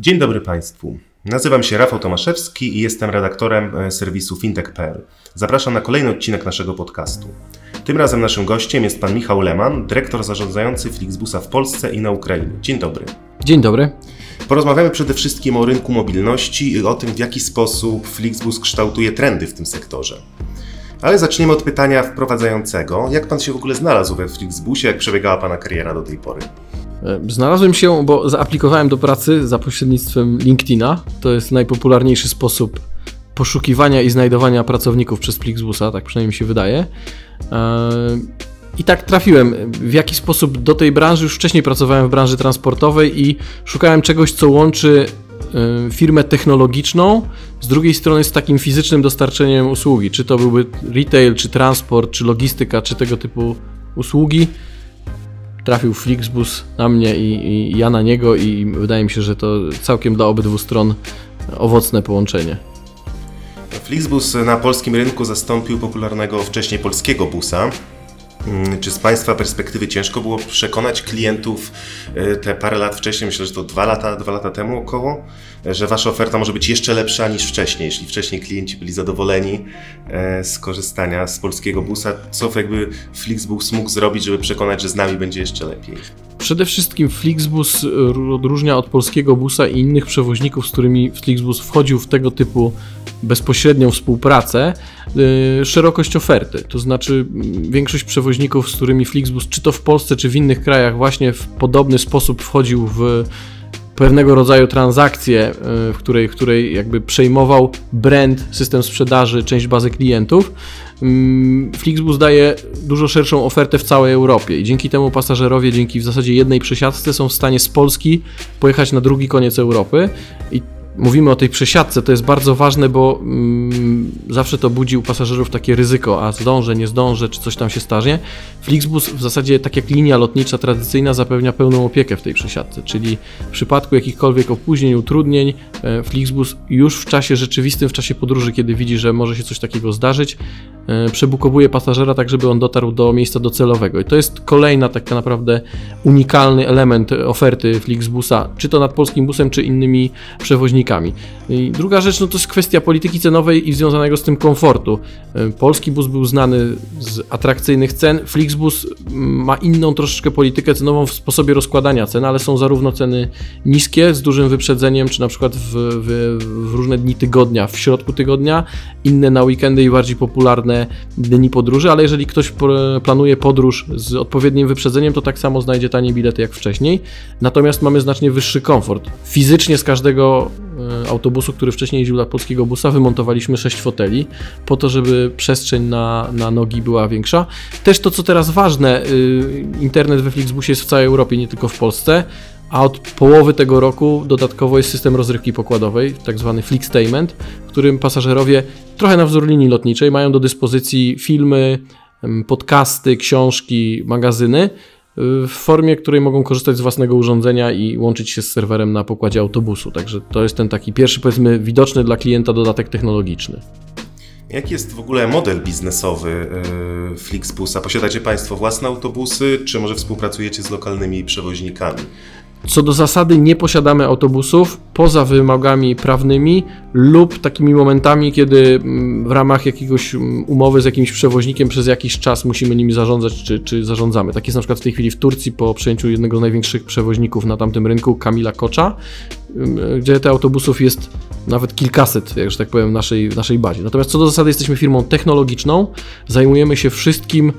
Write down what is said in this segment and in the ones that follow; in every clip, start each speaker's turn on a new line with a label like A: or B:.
A: Dzień dobry Państwu. Nazywam się Rafał Tomaszewski i jestem redaktorem e, serwisu fintech.pl. Zapraszam na kolejny odcinek naszego podcastu. Tym razem naszym gościem jest pan Michał Leman, dyrektor zarządzający Flixbusa w Polsce i na Ukrainie. Dzień dobry.
B: Dzień dobry.
A: Porozmawiamy przede wszystkim o rynku mobilności i o tym, w jaki sposób Flixbus kształtuje trendy w tym sektorze. Ale zaczniemy od pytania wprowadzającego. Jak pan się w ogóle znalazł we Flixbusie? Jak przebiegała pana kariera do tej pory?
B: E, znalazłem się, bo zaaplikowałem do pracy za pośrednictwem LinkedIna. To jest najpopularniejszy sposób poszukiwania i znajdowania pracowników przez Flixbusa, tak przynajmniej mi się wydaje. E, I tak trafiłem. W jaki sposób do tej branży? Już wcześniej pracowałem w branży transportowej i szukałem czegoś, co łączy e, firmę technologiczną, z drugiej strony z takim fizycznym dostarczeniem usługi. Czy to byłby retail, czy transport, czy logistyka, czy tego typu usługi trafił Flixbus na mnie i, i, ja na niego i wydaje mi się, że to całkiem dla obydwu stron owocne połączenie.
A: Flixbus na polskim rynku zastąpił popularnego wcześniej polskiego busa. Mm, czy z Państwa perspektywy ciężko było przekonać klientów e, te parę lat wcześniej, myślę, że to dwa lata, dwa lata temu około, że Wasza oferta może być jeszcze lepsza niż wcześniej, jeśli wcześniej klienci byli zadowoleni e, z korzystania z polskiego busa, co jakby Flixbus mógł zrobić, żeby przekonać, że z nami będzie jeszcze lepiej?
B: Przede wszystkim Flixbus odróżnia od polskiego busa i innych przewoźników, z którymi Flixbus wchodził w tego typu bezpośrednią współpracę, szerokość oferty. To znaczy, większość przewoźników, z którymi Flixbus, czy to w Polsce, czy w innych krajach, właśnie w podobny sposób wchodził w pewnego rodzaju transakcję, yy, w której, w której jakby przejmował brand, system sprzedaży, część bazy klientów. Mm, Flixbus daje dużo szerszą ofertę w całej Europie i dzięki temu pasażerowie, dzięki w zasadzie jednej przesiadce są w stanie z Polski pojechać na drugi koniec Europy i mówimy o tej przesiadce, to jest bardzo ważne, bo mm, zawsze to budzi u pasażerów takie ryzyko, a zdążę, nie zdążę, czy coś tam się starznie. Flixbus w zasadzie, tak jak linia lotnicza tradycyjna, zapewnia pełną opiekę w tej przesiadce, czyli w przypadku jakichkolwiek opóźnień, utrudnień, e, Flixbus już w czasie rzeczywistym, w czasie podróży, kiedy widzi, że może się coś takiego zdarzyć, przebukowuje pasażera tak, żeby on dotarł do miejsca docelowego. I to jest kolejna taka naprawdę unikalny element oferty Flixbusa, czy to nad polskim busem, czy innymi przewoźnikami i druga rzecz, no to jest kwestia polityki cenowej i związanego z tym komfortu. E, polski bus był znany z atrakcyjnych cen, Flixbus ma inną troszeczkę politykę cenową w sposobie rozkładania cen, ale są zarówno ceny niskie, z dużym wyprzedzeniem, czy na przykład w, w, w różne dni tygodnia, w środku tygodnia, inne na weekendy i bardziej popularne dni podróży, ale jeżeli ktoś planuje podróż z odpowiednim wyprzedzeniem, to tak samo znajdzie tanie bilety jak wcześniej. Natomiast mamy znacznie wyższy komfort. Fizycznie z każdego E, autobusu, który wcześniej jeździł dla polskiego busa, wymontowaliśmy 6 foteli, po to, żeby przestrzeń na, na nogi była większa. Też to, co teraz ważne, y, internet we Flixbusie jest w całej Europie, nie tylko w Polsce, a od połowy tego roku dodatkowo jest system rozrywki pokładowej, tak zwany Flixtainment, w którym pasażerowie, trochę na wzór linii lotniczej, mają do dyspozycji filmy, podcasty, książki, magazyny, w formie, której mogą korzystać z własnego urządzenia i łączyć się z serwerem na pokładzie autobusu. Także to jest ten taki pierwszy, powiedzmy, widoczny dla klienta dodatek technologiczny.
A: Jaki jest w ogóle model biznesowy y, Flixbusa? Posiadacie Państwo własne autobusy, czy może współpracujecie z lokalnymi przewoźnikami?
B: Co do zasady nie posiadamy autobusów poza wymogami prawnymi lub takimi momentami, kiedy mm, w ramach jakiegoś mm, umowy z jakimś przewoźnikiem przez jakiś czas musimy nimi zarządzać czy, czy zarządzamy. Tak jest na przykład w tej chwili w Turcji po przejęciu jednego z największych przewoźników na tamtym rynku, Kamila Kocza, mm, gdzie te autobusów jest nawet kilkaset, jak że tak powiem, w naszej, w naszej bazie. Natomiast co do zasady jesteśmy firmą technologiczną, zajmujemy się wszystkim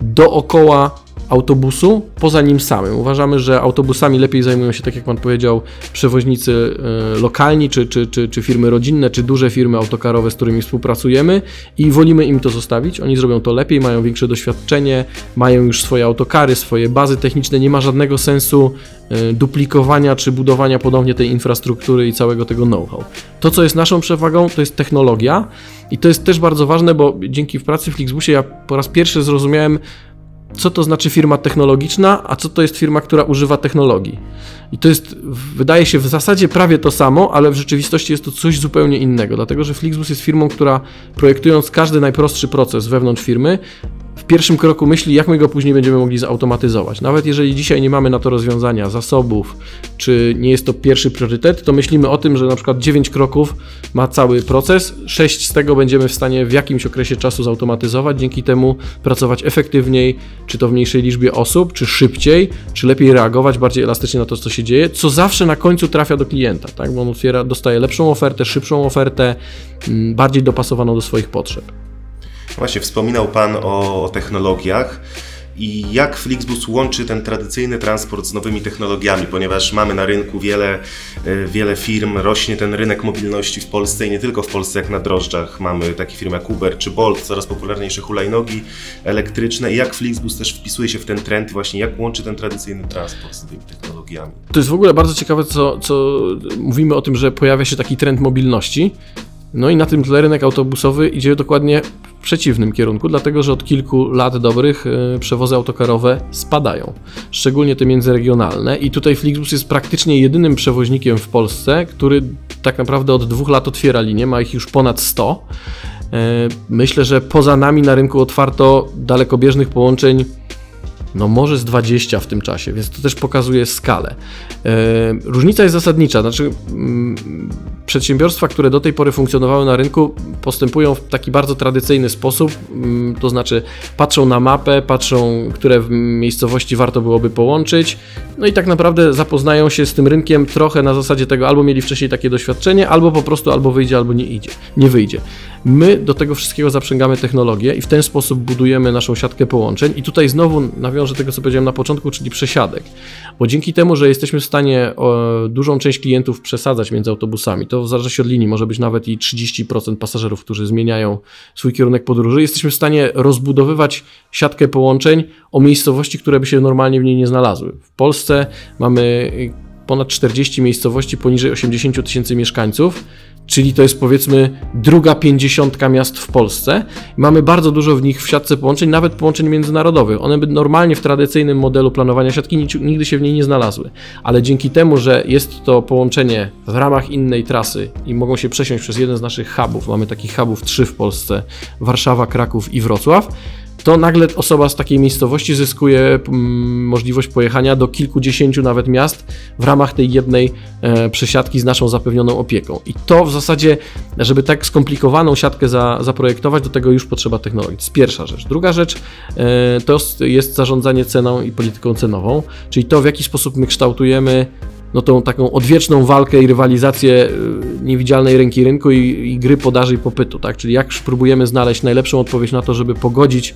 B: dookoła autobusu poza nim samym. Uważamy, że autobusami lepiej zajmują się, tak jak Pan powiedział, przewoźnicy e, lokalni, czy, czy, czy, czy firmy rodzinne, czy duże firmy autokarowe, z którymi współpracujemy i wolimy im to zostawić. Oni zrobią to lepiej, mają większe doświadczenie, mają już swoje autokary, swoje bazy techniczne. Nie ma żadnego sensu e, duplikowania czy budowania ponownie tej infrastruktury i całego tego know-how. To, co jest naszą przewagą, to jest technologia i to jest też bardzo ważne, bo dzięki pracy w Flixbusie ja po raz pierwszy zrozumiałem, co to znaczy firma technologiczna, a co to jest firma, która używa technologii. I to jest, wydaje się w zasadzie prawie to samo, ale w rzeczywistości jest to coś zupełnie innego, dlatego że Flixbus jest firmą, która projektując każdy najprostszy proces wewnątrz firmy, w pierwszym kroku myśli, jak my go później będziemy mogli zautomatyzować. Nawet jeżeli dzisiaj nie mamy na to rozwiązania, zasobów, czy nie jest to pierwszy priorytet, to myślimy o tym, że na przykład 9 kroków ma cały proces, 6 z tego będziemy w stanie w jakimś okresie czasu zautomatyzować, dzięki temu pracować efektywniej, czy to w mniejszej liczbie osób, czy szybciej, czy lepiej reagować bardziej elastycznie na to, co się dzieje, co zawsze na końcu trafia do klienta, tak? bo on otwiera, dostaje lepszą ofertę, szybszą ofertę, mm, bardziej dopasowaną do swoich potrzeb.
A: Właśnie, wspominał Pan o, technologiach. I jak Flixbus łączy ten tradycyjny transport z nowymi technologiami, ponieważ mamy na rynku wiele, e, wiele firm, rośnie ten rynek mobilności w Polsce i nie tylko w Polsce, jak na drożdżach. Mamy takie firmy jak Uber czy Bolt, coraz popularniejsze hulajnogi elektryczne. I jak Flixbus też wpisuje się w ten trend, właśnie jak łączy ten tradycyjny transport z nowymi technologiami?
B: To jest w ogóle bardzo ciekawe, co, co mówimy o tym, że pojawia się taki trend mobilności. No i na tym tle rynek autobusowy idzie dokładnie przeciwnym kierunku, dlatego że od kilku lat dobrych e, przewozy autokarowe spadają, szczególnie te międzyregionalne. I tutaj Flixbus jest praktycznie jedynym przewoźnikiem w Polsce, który tak naprawdę od dwóch lat otwiera linię, ma ich już ponad 100. E, myślę, że poza nami na rynku otwarto dalekobieżnych połączeń no może z 20 w tym czasie, więc to też pokazuje skalę. E, różnica jest zasadnicza, znaczy mm, przedsiębiorstwa, które do tej pory funkcjonowały na rynku, postępują w taki bardzo tradycyjny sposób, mm, to znaczy patrzą na mapę, patrzą, które miejscowości warto byłoby połączyć, no i tak naprawdę zapoznają się z tym rynkiem trochę na zasadzie tego, albo mieli wcześniej takie doświadczenie, albo po prostu albo wyjdzie, albo nie idzie, nie wyjdzie. My do tego wszystkiego zaprzęgamy technologię i w ten sposób budujemy naszą siatkę połączeń i tutaj znowu nawiążę tego, co powiedziałem na początku, czyli przesiadek, bo dzięki temu, że jesteśmy w stanie dużą część klientów przesadzać między autobusami, to w zależności od linii może być nawet i 30% pasażerów, którzy zmieniają swój kierunek podróży. Jesteśmy w stanie rozbudowywać siatkę połączeń o miejscowości, które by się normalnie w niej nie znalazły. W Polsce mamy ponad 40 miejscowości poniżej 80 tysięcy mieszkańców czyli to jest powiedzmy druga pięćdziesiątka miast w Polsce. Mamy bardzo dużo w nich w siatce połączeń, nawet połączeń międzynarodowych. One by normalnie w tradycyjnym modelu planowania siatki nigdy się w niej nie znalazły, ale dzięki temu, że jest to połączenie w ramach innej trasy i mogą się przesiąść przez jeden z naszych hubów, mamy takich hubów trzy w Polsce, Warszawa, Kraków i Wrocław, to nagle osoba z takiej miejscowości zyskuje mm, możliwość pojechania do kilkudziesięciu nawet miast w ramach tej jednej e, przesiadki z naszą zapewnioną opieką. I to w zasadzie, żeby tak skomplikowaną siatkę za, zaprojektować, do tego już potrzeba technologii. To jest pierwsza rzecz. Druga rzecz e, to jest zarządzanie ceną i polityką cenową, czyli to w jaki sposób my kształtujemy no tą taką odwieczną walkę i rywalizację y, niewidzialnej ręki rynku i, i, gry podaży i popytu, tak? Czyli jak próbujemy znaleźć najlepszą odpowiedź na to, żeby pogodzić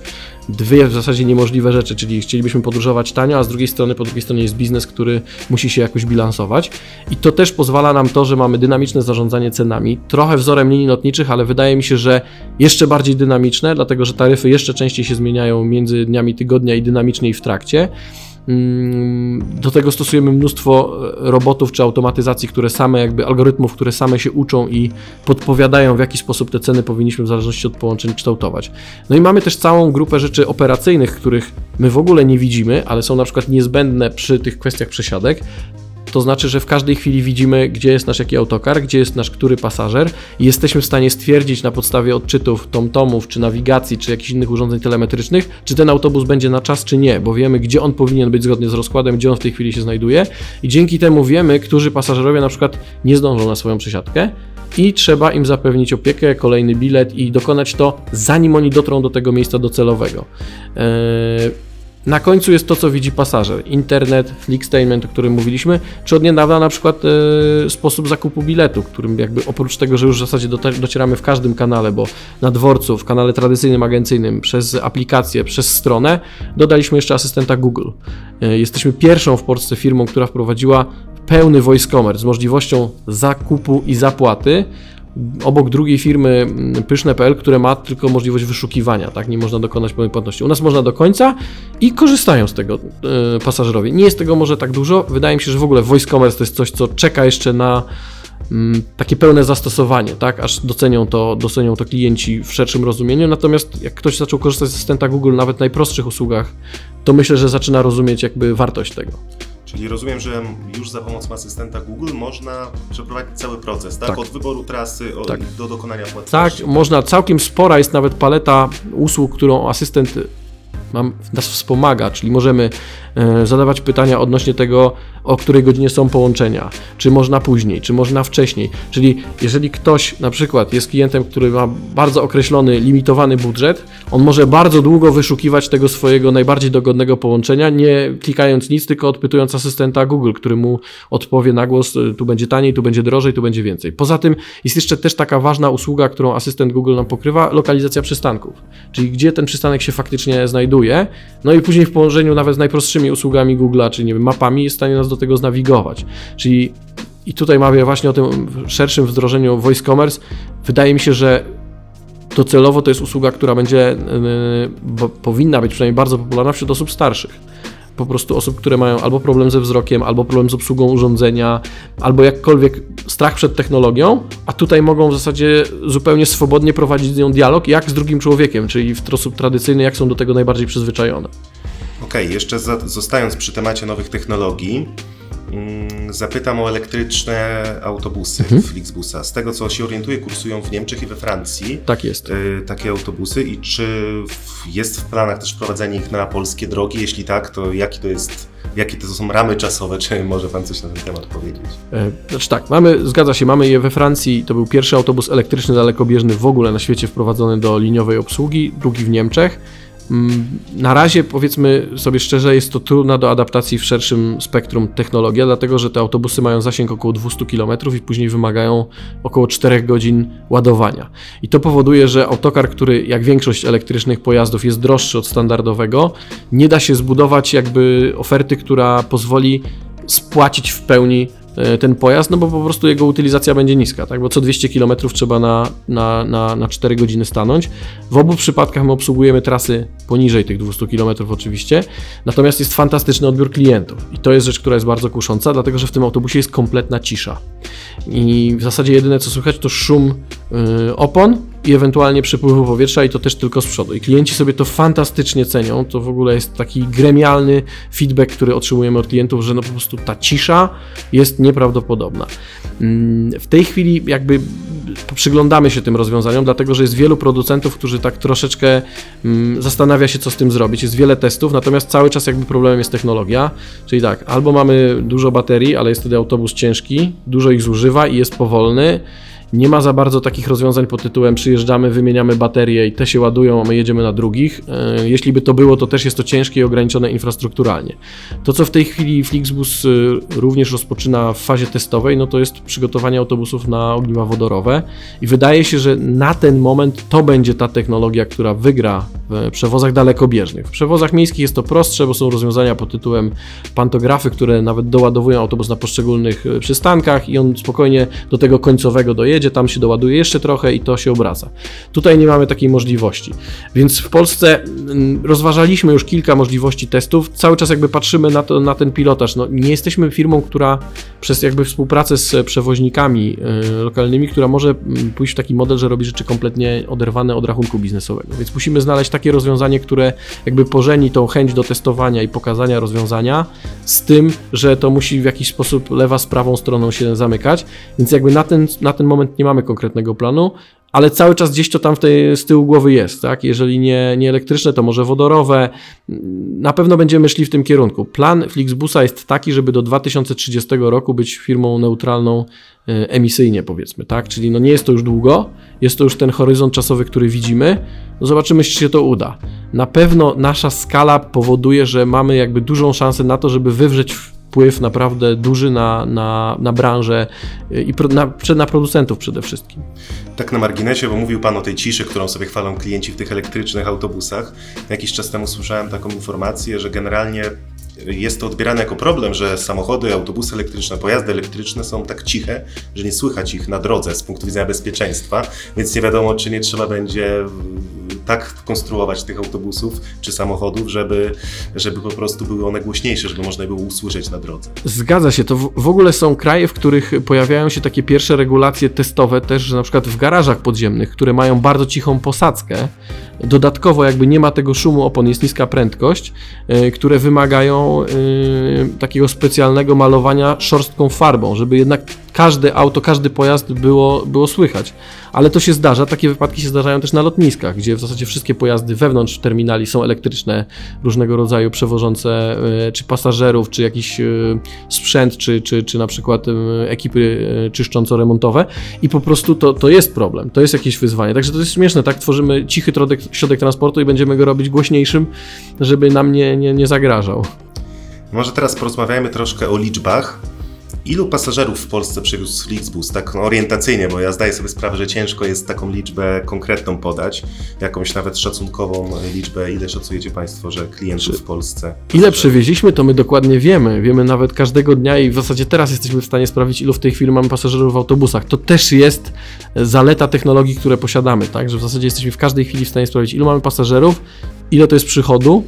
B: dwie w zasadzie niemożliwe rzeczy, czyli chcielibyśmy podróżować tanio, a z drugiej strony, po drugiej stronie jest biznes, który musi się jakoś bilansować i to też pozwala nam to, że mamy dynamiczne zarządzanie cenami, trochę wzorem linii lotniczych, ale wydaje mi się, że jeszcze bardziej dynamiczne, dlatego że taryfy jeszcze częściej się zmieniają między dniami tygodnia i dynamicznie i w trakcie. Mm, do tego stosujemy mnóstwo e, robotów czy automatyzacji, które same, jakby algorytmów, które same się uczą i podpowiadają, w jaki sposób te ceny powinniśmy w zależności od połączeń kształtować. No i mamy też całą grupę rzeczy operacyjnych, których my w ogóle nie widzimy, ale są na przykład niezbędne przy tych kwestiach przesiadek. To znaczy, że w każdej chwili widzimy, gdzie jest nasz jaki autokar, gdzie jest nasz który pasażer i jesteśmy w stanie stwierdzić na podstawie odczytów tomtomów, czy nawigacji, czy jakichś innych urządzeń telemetrycznych, czy ten autobus będzie na czas, czy nie, bo wiemy, gdzie on powinien być zgodnie z rozkładem, gdzie on w tej chwili się znajduje i dzięki temu wiemy, którzy pasażerowie na przykład nie zdążą na swoją przesiadkę i trzeba im zapewnić opiekę, kolejny bilet i dokonać to, zanim oni dotrą do tego miejsca docelowego. Eee, na końcu jest to, co widzi pasażer. Internet, Flixtainment, o którym mówiliśmy, czy od niedawna na przykład e, sposób zakupu biletu, którym jakby oprócz tego, że już w zasadzie docieramy w każdym kanale, bo na dworcu, w kanale tradycyjnym, agencyjnym, przez aplikację, przez stronę, dodaliśmy jeszcze asystenta Google. E, jesteśmy pierwszą w Polsce firmą, która wprowadziła pełny voice commerce z możliwością zakupu i zapłaty obok drugiej firmy mm, pyszne.pl, które ma tylko możliwość wyszukiwania, tak? Nie można dokonać pełnej płatności. U nas można do końca i korzystają z tego yy, pasażerowie. Nie jest tego może tak dużo. Wydaje mi się, że w ogóle voice commerce to jest coś, co czeka jeszcze na yy, takie pełne zastosowanie, tak? Aż docenią to, docenią to klienci w szerszym rozumieniu. Natomiast jak ktoś zaczął korzystać z asystenta Google nawet w najprostszych usługach, to myślę, że zaczyna rozumieć jakby wartość tego.
A: Czyli rozumiem, że już za pomocą asystenta Google można przeprowadzić cały proces, tak? tak. Od wyboru trasy od, tak. do dokonania płatności.
B: Tak, można. Całkiem spora jest nawet paleta usług, którą asystent nam, nas wspomaga, czyli możemy zadawać pytania odnośnie tego, o której godzinie są połączenia, czy można później, czy można wcześniej. Czyli jeżeli ktoś na przykład jest klientem, który ma bardzo określony, limitowany budżet, on może bardzo długo wyszukiwać tego swojego najbardziej dogodnego połączenia, nie klikając nic, tylko odpytując asystenta Google, który mu odpowie na głos, y, tu będzie taniej, tu będzie drożej, tu będzie więcej. Poza tym jest jeszcze też taka ważna usługa, którą asystent Google nam pokrywa, lokalizacja przystanków, czyli gdzie ten przystanek się faktycznie znajduje, no i później w połączeniu nawet z najprostszymi usługami Google'a, czyli nie wiem, mapami jest w stanie nas do tego znawigować. Czyli i tutaj mówię właśnie o tym szerszym wdrożeniu voice commerce. Wydaje mi się, że docelowo to jest usługa, która będzie, yy, powinna być przynajmniej bardzo popularna wśród osób starszych. Po prostu osób, które mają albo problem ze wzrokiem, albo problem z obsługą urządzenia, albo jakkolwiek strach przed technologią, a tutaj mogą w zasadzie zupełnie swobodnie prowadzić z nią dialog, jak z drugim człowiekiem, czyli w sposób tradycyjny, jak są do tego najbardziej przyzwyczajone.
A: Okej, okay, jeszcze za, zostając przy temacie nowych technologii, mm, zapytam o elektryczne autobusy mhm. Flixbusa. Z tego co się orientuję, kursują w Niemczech i we Francji.
B: Tak jest.
A: Y, takie autobusy i czy jest w planach też wprowadzenie ich na polskie drogi? Jeśli tak, to jaki to jest jakie to są ramy czasowe, czy może Pan coś na ten temat powiedzieć?
B: E, znaczy tak, mamy, zgadza się, mamy je we Francji, to był pierwszy autobus elektryczny dalekobieżny w ogóle na świecie wprowadzony do liniowej obsługi, drugi w Niemczech. Mm, na razie, powiedzmy sobie szczerze, jest to trudna do adaptacji w szerszym spektrum technologia, dlatego że te autobusy mają zasięg około 200 km i później wymagają około 4 godzin ładowania. I to powoduje, że autokar, który jak większość elektrycznych pojazdów jest droższy od standardowego, nie da się zbudować jakby oferty, która pozwoli spłacić w pełni ten pojazd, no bo po prostu jego utylizacja będzie niska, tak? bo co 200 km trzeba na, na, na, na 4 godziny stanąć. W obu przypadkach my obsługujemy trasy poniżej tych 200 km oczywiście, natomiast jest fantastyczny odbiór klientów i to jest rzecz, która jest bardzo kusząca, dlatego że w tym autobusie jest kompletna cisza i w zasadzie jedyne co słychać to szum yy, opon i ewentualnie przepływu powietrza i to też tylko z przodu. I klienci sobie to fantastycznie cenią. To w ogóle jest taki gremialny feedback, który otrzymujemy od klientów, że no po prostu ta cisza jest nieprawdopodobna. Mm, w tej chwili jakby przyglądamy się tym rozwiązaniom, dlatego że jest wielu producentów, którzy tak troszeczkę mm, zastanawia się, co z tym zrobić. Jest wiele testów, natomiast cały czas jakby problemem jest technologia. Czyli tak, albo mamy dużo baterii, ale jest wtedy autobus ciężki, dużo ich zużywa i jest powolny nie ma za bardzo takich rozwiązań pod tytułem przyjeżdżamy, wymieniamy baterie i te się ładują, a my jedziemy na drugich. E, jeśli by to było, to też jest to ciężkie i ograniczone infrastrukturalnie. To, co w tej chwili Flixbus e, również rozpoczyna w fazie testowej, no to jest przygotowanie autobusów na ogniwa wodorowe i wydaje się, że na ten moment to będzie ta technologia, która wygra w przewozach dalekobieżnych. W przewozach miejskich jest to prostsze, bo są rozwiązania pod tytułem pantografy, które nawet doładowują autobus na poszczególnych e, przystankach i on spokojnie do tego końcowego dojedzie jedzie, tam się doładuje jeszcze trochę i to się obraca. Tutaj nie mamy takiej możliwości. Więc w Polsce mm, rozważaliśmy już kilka możliwości testów. Cały czas jakby patrzymy na, to, na ten pilotaż. No, nie jesteśmy firmą, która przez jakby współpracę z przewoźnikami y, lokalnymi, która może mm, pójść w taki model, że robi rzeczy kompletnie oderwane od rachunku biznesowego. Więc musimy znaleźć takie rozwiązanie, które jakby pożeni tą chęć do testowania i pokazania rozwiązania z tym, że to musi w jakiś sposób lewa z prawą stroną się zamykać. Więc jakby na ten, na ten moment nie mamy konkretnego planu, ale cały czas gdzieś to tam w tej, z tyłu głowy jest, tak? Jeżeli nie, nie elektryczne, to może wodorowe. Na pewno będziemy szli w tym kierunku. Plan Flixbusa jest taki, żeby do 2030 roku być firmą neutralną e, emisyjnie, powiedzmy, tak? Czyli no nie jest to już długo, jest to już ten horyzont czasowy, który widzimy. No zobaczymy, czy się to uda. Na pewno nasza skala powoduje, że mamy jakby dużą szansę na to, żeby wywrzeć wpływ naprawdę duży na, na, na branżę i pro, na, na producentów przede wszystkim.
A: Tak na marginesie, bo mówił Pan o tej ciszy, którą sobie chwalą klienci w tych elektrycznych autobusach. Jakiś czas temu słyszałem taką informację, że generalnie jest to odbierane jako problem, że samochody, autobusy elektryczne, pojazdy elektryczne są tak ciche, że nie słychać ich na drodze z punktu widzenia bezpieczeństwa, więc nie wiadomo, czy nie trzeba będzie tak konstruować tych autobusów czy samochodów, żeby, żeby po prostu były one głośniejsze, żeby można było usłyszeć na drodze.
B: Zgadza się. To w, ogóle są kraje, w których pojawiają się takie pierwsze regulacje testowe też, że na przykład w garażach podziemnych, które mają bardzo cichą posadzkę, dodatkowo jakby nie ma tego szumu opon, jest niska prędkość, yy, które wymagają yy, takiego specjalnego malowania szorstką farbą, żeby jednak każde auto, każdy pojazd było, było słychać. Ale to się zdarza, takie wypadki się zdarzają też na lotniskach, gdzie w zasadzie wszystkie pojazdy wewnątrz terminali są elektryczne, różnego rodzaju przewożące e, czy pasażerów, czy jakiś e, sprzęt, czy, czy, czy na przykład e, ekipy e, czyszcząco-remontowe i po prostu to, to jest problem, to jest jakieś wyzwanie. Także to jest śmieszne, tak tworzymy cichy środek, środek transportu i będziemy go robić głośniejszym, żeby nam nie, nie, nie zagrażał.
A: Może teraz porozmawiajmy troszkę o liczbach. Ilu pasażerów w Polsce przewiózł Flixbus? Tak orientacyjnie, bo ja zdaję sobie sprawę, że ciężko jest taką liczbę konkretną podać, jakąś nawet szacunkową liczbę. Ile szacujecie Państwo, że klientów w Polsce?
B: Ile przewieźliśmy, to my dokładnie wiemy. Wiemy nawet każdego dnia i w zasadzie teraz jesteśmy w stanie sprawdzić, ilu w tej chwili mamy pasażerów w autobusach. To też jest zaleta technologii, które posiadamy, tak? Że w zasadzie jesteśmy w każdej chwili w stanie sprawdzić, ilu mamy pasażerów, ile to jest przychodu,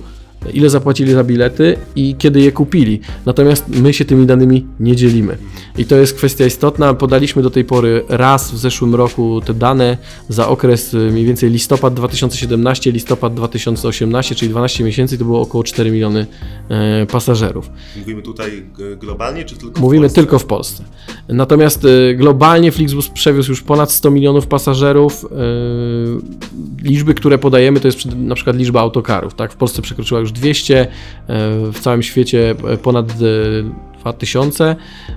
B: ile zapłacili za bilety i kiedy je kupili. Natomiast my się tymi danymi nie dzielimy. I to jest kwestia istotna. Podaliśmy do tej pory raz w zeszłym roku te dane za okres y, mniej więcej listopad 2017, listopad 2018, czyli 12 miesięcy, to było około 4 miliony e, pasażerów.
A: Mówimy tutaj globalnie, czy tylko
B: Mówimy
A: w Polsce?
B: tylko w Polsce. Natomiast y, globalnie Flixbus przewiózł już ponad 100 milionów pasażerów. Liczby, które podajemy, to jest na przykład liczba autokarów. Tak? W Polsce przekroczyła już 200, y, w całym świecie y, ponad y, 2000,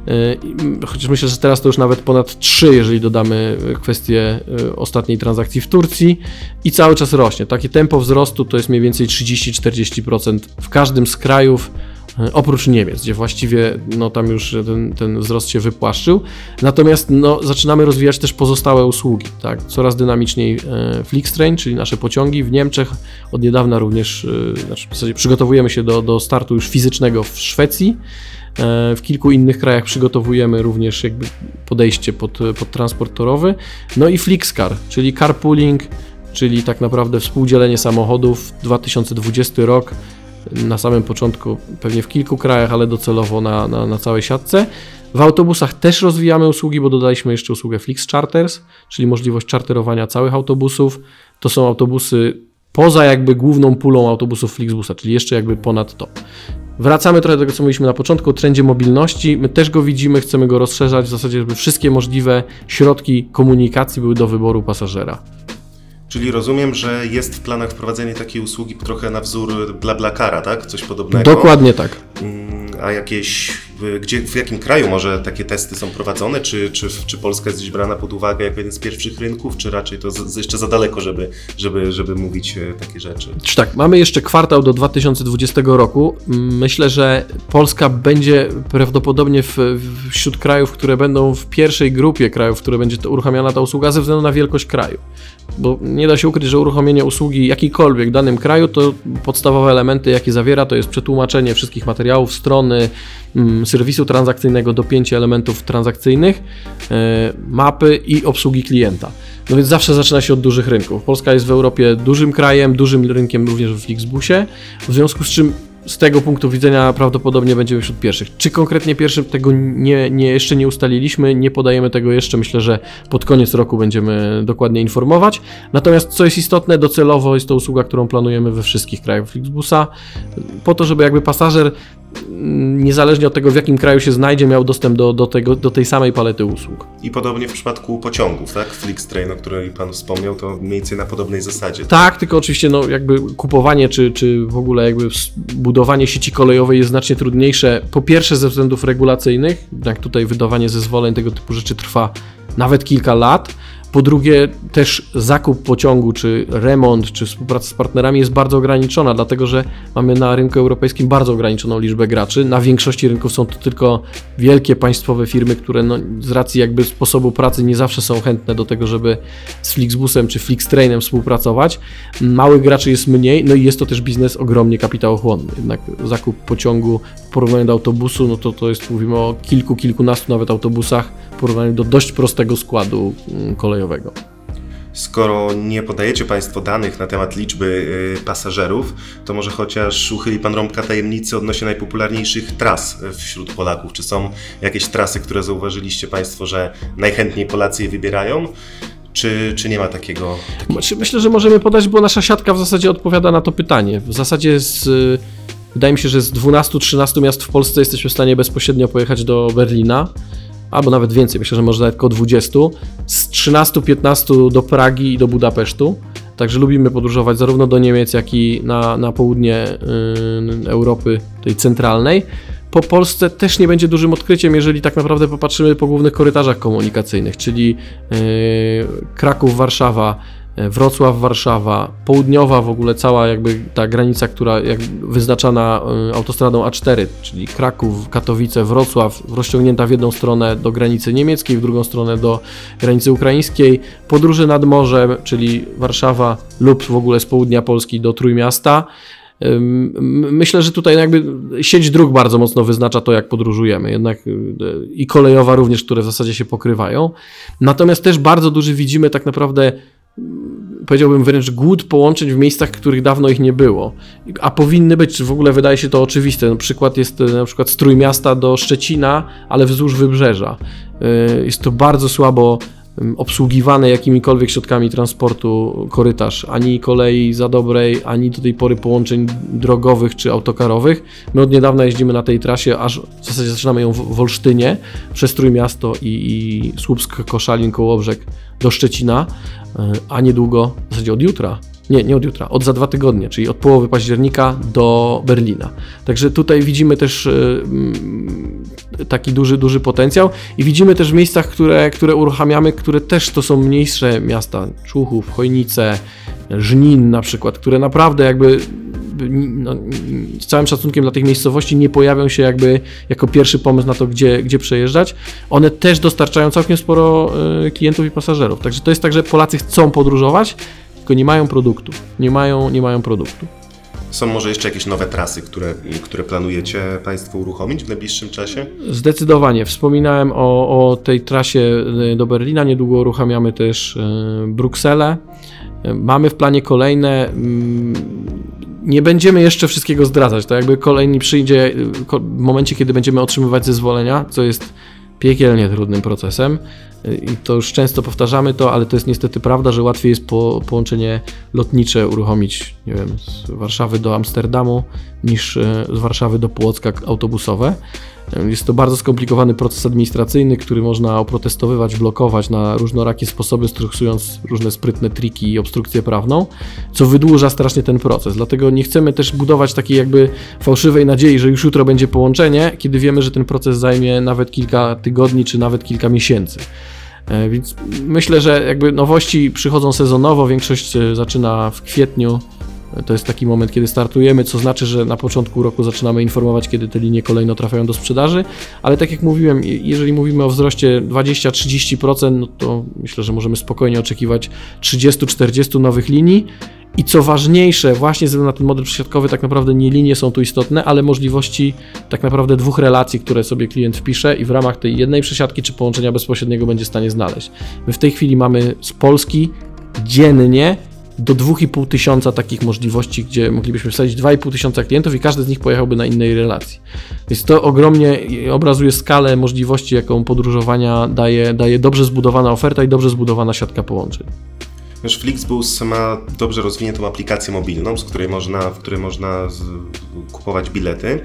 B: y, i, mm, chociaż myślę, że teraz to już nawet ponad 3, jeżeli dodamy kwestię ostatniej transakcji w Turcji i cały czas rośnie. Takie tempo wzrostu to jest mniej więcej 30-40% w każdym z krajów, e, oprócz Niemiec, gdzie właściwie no, tam już ten, ten wzrost się wypłaszczył. Natomiast no, zaczynamy rozwijać też pozostałe usługi. Tak? Coraz dynamiczniej e, Flixtrain, czyli nasze pociągi w Niemczech. Od niedawna również e, znaczy w zasadzie przygotowujemy się do, do startu już fizycznego w Szwecji. E, W kilku innych krajach przygotowujemy również jakby podejście pod, pod transport torowy. No i Flixcar, czyli carpooling, czyli tak naprawdę współdzielenie samochodów. 2020 rok na samym początku pewnie w kilku krajach, ale docelowo na, na, na całej siatce. W autobusach też rozwijamy usługi, bo dodaliśmy jeszcze usługę Flix Charters, czyli możliwość czarterowania całych autobusów. To są autobusy poza jakby główną pulą autobusów Flixbusa, czyli jeszcze jakby ponad to. Wracamy trochę do tego, co mówiliśmy na początku, o trendzie mobilności. My też go widzimy, chcemy go rozszerzać, w zasadzie, żeby wszystkie możliwe środki komunikacji były do wyboru pasażera.
A: Czyli rozumiem, że jest w planach wprowadzenie takiej usługi trochę na wzór BlaBlaCara, tak? Coś podobnego.
B: Dokładnie tak.
A: Mm, A jakieś, gdzie, w jakim kraju może takie testy są prowadzone? Czy, czy, czy Polska jest gdzieś brana pod uwagę jako jeden z pierwszych rynków, czy raczej to z, jeszcze za daleko, żeby, żeby, żeby mówić e, takie rzeczy?
B: Czy tak, mamy jeszcze kwartał do 2020 roku. Myślę, że Polska będzie prawdopodobnie w- wśród krajów, które będą w pierwszej grupie krajów, w które będzie to uruchamiana ta usługa ze względu na wielkość kraju. Bo nie da się ukryć, że uruchomienie usługi jakiejkolwiek w danym kraju, to podstawowe elementy, jakie zawiera, to jest przetłumaczenie wszystkich materiałów, strony, mm, serwisu transakcyjnego do pięciu elementów transakcyjnych, e, mapy i obsługi klienta. No więc zawsze zaczyna się od dużych rynków. Polska jest w Europie dużym krajem, dużym rynkiem również w Flixbusie, w związku z czym z tego punktu widzenia prawdopodobnie będziemy wśród pierwszych. Czy konkretnie pierwszym tego nie, nie, jeszcze nie ustaliliśmy, nie podajemy tego jeszcze. Myślę, że pod koniec roku będziemy dokładnie informować. Natomiast co jest istotne, docelowo jest to usługa, którą planujemy we wszystkich krajach Flixbusa, po to, żeby jakby pasażer niezależnie od tego, w jakim kraju się znajdzie, miał dostęp do, do, tego, do tej samej palety usług.
A: I podobnie w przypadku pociągów, tak? Flixtrain, o którym Pan wspomniał, to mniej więcej na podobnej zasadzie.
B: Tak, tylko oczywiście no, jakby kupowanie czy, czy w ogóle jakby budowanie sieci kolejowej jest znacznie trudniejsze. Po pierwsze ze względów regulacyjnych, jak tutaj wydawanie zezwoleń tego typu rzeczy trwa nawet kilka lat. Po drugie, też zakup pociągu, czy remont, czy współpraca z partnerami jest bardzo ograniczona, dlatego że mamy na rynku europejskim bardzo ograniczoną liczbę graczy. Na większości rynków są to tylko wielkie państwowe firmy, które no, z racji jakby sposobu pracy nie zawsze są chętne do tego, żeby z Flixbusem czy Flixtrainem współpracować. Małych graczy jest mniej, no i jest to też biznes ogromnie kapitałochłonny. Jednak zakup pociągu w porównaniu do autobusu, no to to jest, mówimy o kilku, kilkunastu nawet autobusach w porównaniu do dość prostego składu mm, kolejowego.
A: Skoro nie podajecie Państwo danych na temat liczby y, pasażerów, to może chociaż uchyli Pan rąbka tajemnicy odnośnie najpopularniejszych tras y, wśród Polaków. Czy są jakieś trasy, które zauważyliście Państwo, że najchętniej Polacy je wybierają? Czy, czy nie ma takiego?
B: Znaczy, Myślę, że możemy podać, bo nasza siatka w zasadzie odpowiada na to pytanie. W zasadzie z, y, wydaje mi się, że z 12-13 miast w Polsce jesteśmy w stanie bezpośrednio pojechać do Berlina, albo nawet więcej, myślę, że może nawet około 20, z 13-15 do Pragi i do Budapesztu. Także lubimy podróżować zarówno do Niemiec, jak i na, na południe y, Europy, tej centralnej. Po Polsce też nie będzie dużym odkryciem, jeżeli tak naprawdę popatrzymy po głównych korytarzach komunikacyjnych, czyli y, Kraków, Warszawa, Wrocław, Warszawa, południowa w ogóle cała jakby ta granica, która wyznaczana y, autostradą A4, czyli Kraków, Katowice, Wrocław, rozciągnięta w jedną stronę do granicy niemieckiej, w drugą stronę do granicy ukraińskiej, podróże nad morzem, czyli Warszawa lub w ogóle z południa Polski do Trójmiasta. Myślę, że tutaj jakby sieć dróg bardzo mocno wyznacza to, jak podróżujemy, jednak y, i kolejowa również, które w zasadzie się pokrywają. Natomiast też bardzo duży widzimy tak naprawdę powiedziałbym wręcz głód połączeń w miejscach, których dawno ich nie było. A powinny być, czy w ogóle wydaje się to oczywiste. Na przykład jest e, na przykład z Trójmiasta do Szczecina, ale wzdłuż wybrzeża. E, Jest to bardzo słabo em, obsługiwane jakimikolwiek środkami transportu korytarz, ani kolei za dobrej, ani do tej pory połączeń drogowych czy autokarowych. My od niedawna jeździmy na tej trasie, aż w zasadzie zaczynamy ją w Olsztynie, przez Trójmiasto i, i Słupsk, Koszalin, Kołobrzeg do Szczecina, e, a niedługo, w zasadzie od jutra, nie, nie od jutra, od za dwa tygodnie, czyli od połowy października do Berlina. Także tutaj widzimy też e, taki duży, duży potencjał i widzimy też w miejscach, które, które uruchamiamy, które też to są mniejsze miasta, Człuchów, Chojnice, Żnin na przykład, które naprawdę jakby no, z całym szacunkiem dla tych miejscowości nie pojawią się jakby jako pierwszy pomysł na to, gdzie, gdzie przejeżdżać. One też dostarczają całkiem sporo e, klientów i pasażerów. Także to jest tak, że Polacy chcą podróżować, tylko nie mają produktu. Nie mają, nie mają produktu.
A: Są może jeszcze jakieś nowe trasy, które, które planujecie Państwo uruchomić w najbliższym czasie?
B: Zdecydowanie. Wspominałem o, o tej trasie y, do Berlina. Niedługo uruchamiamy też y, Brukselę. Y, Mamy w planie kolejne. mm, Nie będziemy jeszcze wszystkiego zdradzać. To jakby kolejny przyjdzie w momencie, kiedy będziemy otrzymywać zezwolenia, co jest piekielnie trudnym procesem. I to już często powtarzamy to, ale to jest niestety prawda, że łatwiej jest po, połączenie lotnicze uruchomić, nie wiem, z Warszawy do Amsterdamu niż e, z Warszawy do Płocka autobusowe. Jest to bardzo skomplikowany proces administracyjny, który można oprotestowywać, blokować na różnorakie sposoby, stosując różne sprytne triki i obstrukcję prawną, co wydłuża strasznie ten proces. Dlatego nie chcemy też budować takiej jakby fałszywej nadziei, że już jutro będzie połączenie, kiedy wiemy, że ten proces zajmie nawet kilka tygodni czy nawet kilka miesięcy. E, Więc myślę, że jakby nowości przychodzą sezonowo, większość e, zaczyna w kwietniu. To jest taki moment, kiedy startujemy, co znaczy, że na początku roku zaczynamy informować, kiedy te linie kolejno trafiają do sprzedaży, ale tak jak mówiłem, je- jeżeli mówimy o wzroście 20-30%, no to myślę, że możemy spokojnie oczekiwać 30-40 nowych linii. I co ważniejsze, właśnie ze względu na ten model przesiadkowy, tak naprawdę nie linie są tu istotne, ale możliwości tak naprawdę dwóch relacji, które sobie klient wpisze i w ramach tej jednej przesiadki czy połączenia bezpośredniego będzie w stanie znaleźć. My w tej chwili mamy z Polski dziennie do 2,5 tysiąca takich możliwości, gdzie moglibyśmy wsadzić 2,5 tysiąca klientów i każdy z nich pojechałby na innej relacji. Więc to ogromnie obrazuje skalę możliwości, jaką podróżowania daje, daje dobrze zbudowana oferta i dobrze zbudowana siatka połączeń.
A: Wiesz, Flixbus ma dobrze rozwiniętą aplikację mobilną, z której można, w której można kupować bilety.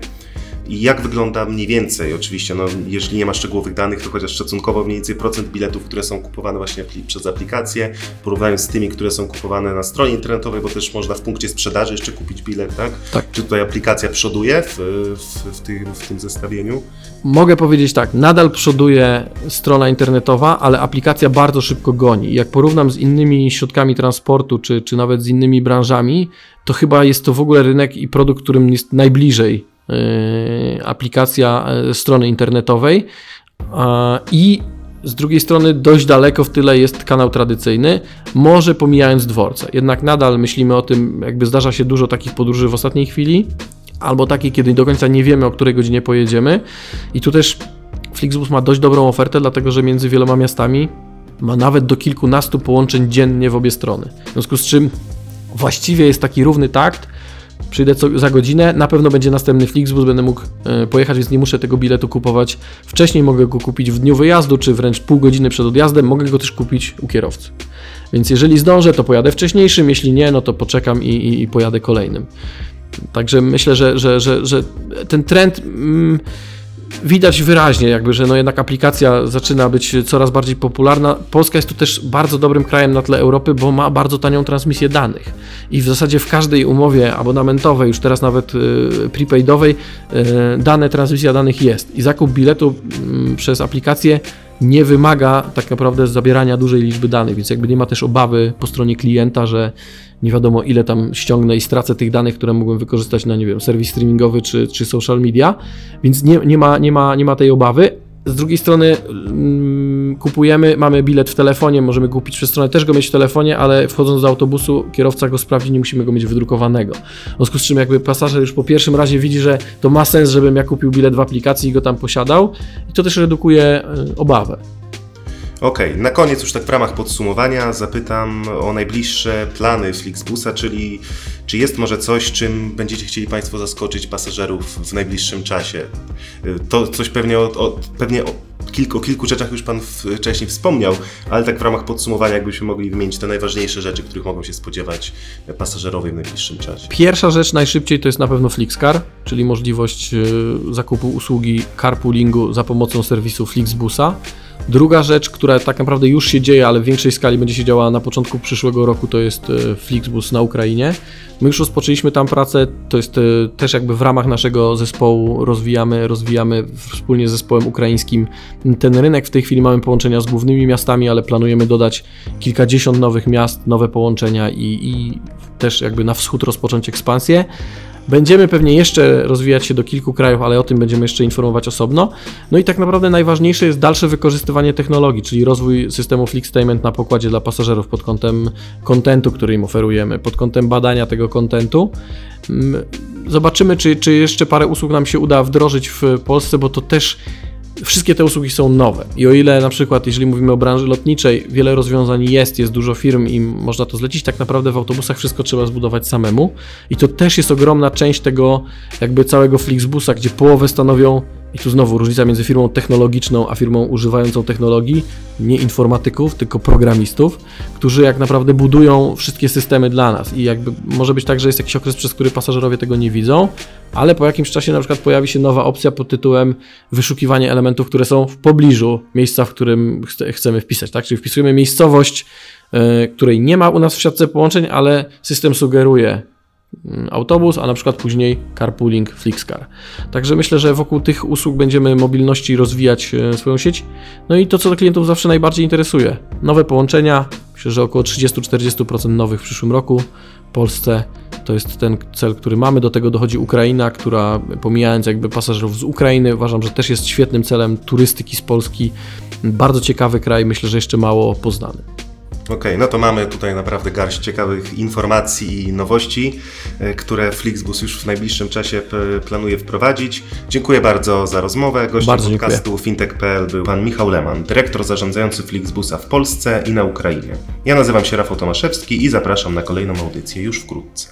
A: I jak wygląda mniej więcej, oczywiście, no, jeżeli nie ma szczegółowych danych, to chociaż szacunkowo mniej więcej procent biletów, które są kupowane właśnie przez aplikację, porównując z tymi, które są kupowane na stronie internetowej, bo też można w punkcie sprzedaży jeszcze kupić bilet, tak?
B: Tak.
A: Czy tutaj aplikacja przoduje w, w, w, tym, w tym zestawieniu?
B: Mogę powiedzieć tak, nadal przoduje strona internetowa, ale aplikacja bardzo szybko goni. Jak porównam z innymi środkami transportu, czy, czy nawet z innymi branżami, to chyba jest to w ogóle rynek i produkt, którym jest najbliżej aplikacja yy, strony internetowej. I z drugiej strony dość daleko w tyle jest kanał tradycyjny, może pomijając dworce. Jednak nadal myślimy o tym, jakby zdarza się dużo takich podróży w ostatniej chwili, albo takie, kiedy do końca nie wiemy, o której godzinie pojedziemy. I tu też Flixbus ma dość dobrą ofertę, dlatego że między wieloma miastami ma nawet do kilkunastu połączeń dziennie w obie strony. W związku z czym właściwie jest taki równy takt. Przyjdę co, za godzinę, na pewno będzie następny Flixbus, będę mógł e, pojechać, więc nie muszę tego biletu kupować wcześniej. Mogę go kupić w dniu wyjazdu, czy wręcz pół godziny przed odjazdem. Mogę go też kupić u kierowcy. Więc jeżeli zdążę, to pojadę wcześniejszym, jeśli nie, no to poczekam i, i, i pojadę kolejnym. Także myślę, że, że, że, że ten trend mm, widać wyraźnie, jakby, że no jednak aplikacja zaczyna być coraz bardziej popularna. Polska jest tu też bardzo dobrym krajem na tle Europy, bo ma bardzo tanią transmisję danych. I w zasadzie w każdej umowie abonamentowej, już teraz nawet y, prepaidowej, y, dane, transmisja danych jest. I zakup biletu y, przez aplikację nie wymaga tak naprawdę zabierania dużej liczby danych, więc jakby nie ma też obawy po stronie klienta, że nie wiadomo ile tam ściągnę i stracę tych danych, które mógłbym wykorzystać na, nie wiem, serwis streamingowy czy, czy social media, więc nie, nie, ma, nie, ma, nie ma tej obawy. Z drugiej strony mm, kupujemy, mamy bilet w telefonie, możemy kupić przez stronę, też go mieć w telefonie, ale wchodząc do autobusu, kierowca go sprawdzi, nie musimy go mieć wydrukowanego. W związku z czym jakby pasażer już po pierwszym razie widzi, że to ma sens, żebym ja kupił bilet w aplikacji i go tam posiadał i to też redukuje y, obawę.
A: Okej, na koniec już tak w ramach podsumowania zapytam o najbliższe plany Flixbusa, czyli czy jest może coś, czym będziecie chcieli Państwo zaskoczyć pasażerów w najbliższym czasie? To coś pewnie o, o, pewnie o, kilku, o kilku rzeczach już Pan wcześniej wspomniał, ale tak w ramach podsumowania jakbyśmy mogli wymienić te najważniejsze rzeczy, których mogą się spodziewać pasażerowie w najbliższym czasie.
B: Pierwsza rzecz najszybciej to jest na pewno Flixcar, czyli możliwość y, zakupu usługi carpoolingu za pomocą serwisu Flixbusa. Druga rzecz, która tak naprawdę już się dzieje, ale w większej skali będzie się działała na początku przyszłego roku, to jest y, Flixbus na Ukrainie. My już rozpoczęliśmy tam pracę, to jest y, też jakby w ramach naszego zespołu rozwijamy, rozwijamy wspólnie z zespołem ukraińskim ten rynek. W tej chwili mamy połączenia z głównymi miastami, ale planujemy dodać kilkadziesiąt nowych miast, nowe połączenia i, i też jakby na wschód rozpocząć ekspansję. Będziemy pewnie jeszcze rozwijać się do kilku krajów, ale o tym będziemy jeszcze informować osobno. No i tak naprawdę najważniejsze jest dalsze wykorzystywanie technologii, czyli rozwój systemu Flixtainment na pokładzie dla pasażerów pod kątem kontentu, który im oferujemy, pod kątem badania tego kontentu. Mm, Zobaczymy, czy, czy jeszcze parę usług nam się uda wdrożyć w Polsce, bo to też wszystkie te usługi są nowe. I o ile na przykład, jeżeli mówimy o branży lotniczej, wiele rozwiązań jest, jest dużo firm i można to zlecić, tak naprawdę w autobusach wszystko trzeba zbudować samemu. I to też jest ogromna część tego jakby całego Flixbusa, gdzie połowę stanowią i tu znowu różnica między firmą technologiczną a firmą używającą technologii, nie informatyków, tylko programistów, którzy jak naprawdę budują wszystkie systemy dla nas. I jakby może być tak, że jest jakiś okres, przez który pasażerowie tego nie widzą, ale po jakimś czasie na przykład pojawi się nowa opcja pod tytułem wyszukiwanie elementów, które są w pobliżu miejsca, w którym chce- chcemy wpisać. Tak? Czyli wpisujemy miejscowość, e, której nie ma u nas w siatce połączeń, ale system sugeruje autobus, a na przykład później carpooling, Flixcar. Także myślę, że wokół tych usług będziemy mobilności rozwijać e, swoją sieć. No i to, co klientów zawsze najbardziej interesuje. Nowe połączenia, myślę, że około 30-40% nowych w przyszłym roku w Polsce. To jest ten cel, który mamy. Do tego dochodzi Ukraina, która pomijając jakby pasażerów z Ukrainy, uważam, że też jest świetnym celem turystyki z Polski. Bardzo ciekawy kraj, myślę, że jeszcze mało poznany.
A: Okej, no to mamy tutaj naprawdę garść ciekawych informacji i nowości, e, które Flixbus już w najbliższym czasie planuje wprowadzić. Dziękuję bardzo za rozmowę. Gościem
B: Bardzo dziękuję.
A: podcastu fintech.pl był pan Michał Leman, dyrektor zarządzający Flixbusa w Polsce i na Ukrainie. Ja nazywam się Rafał Tomaszewski i zapraszam na kolejną audycję już wkrótce.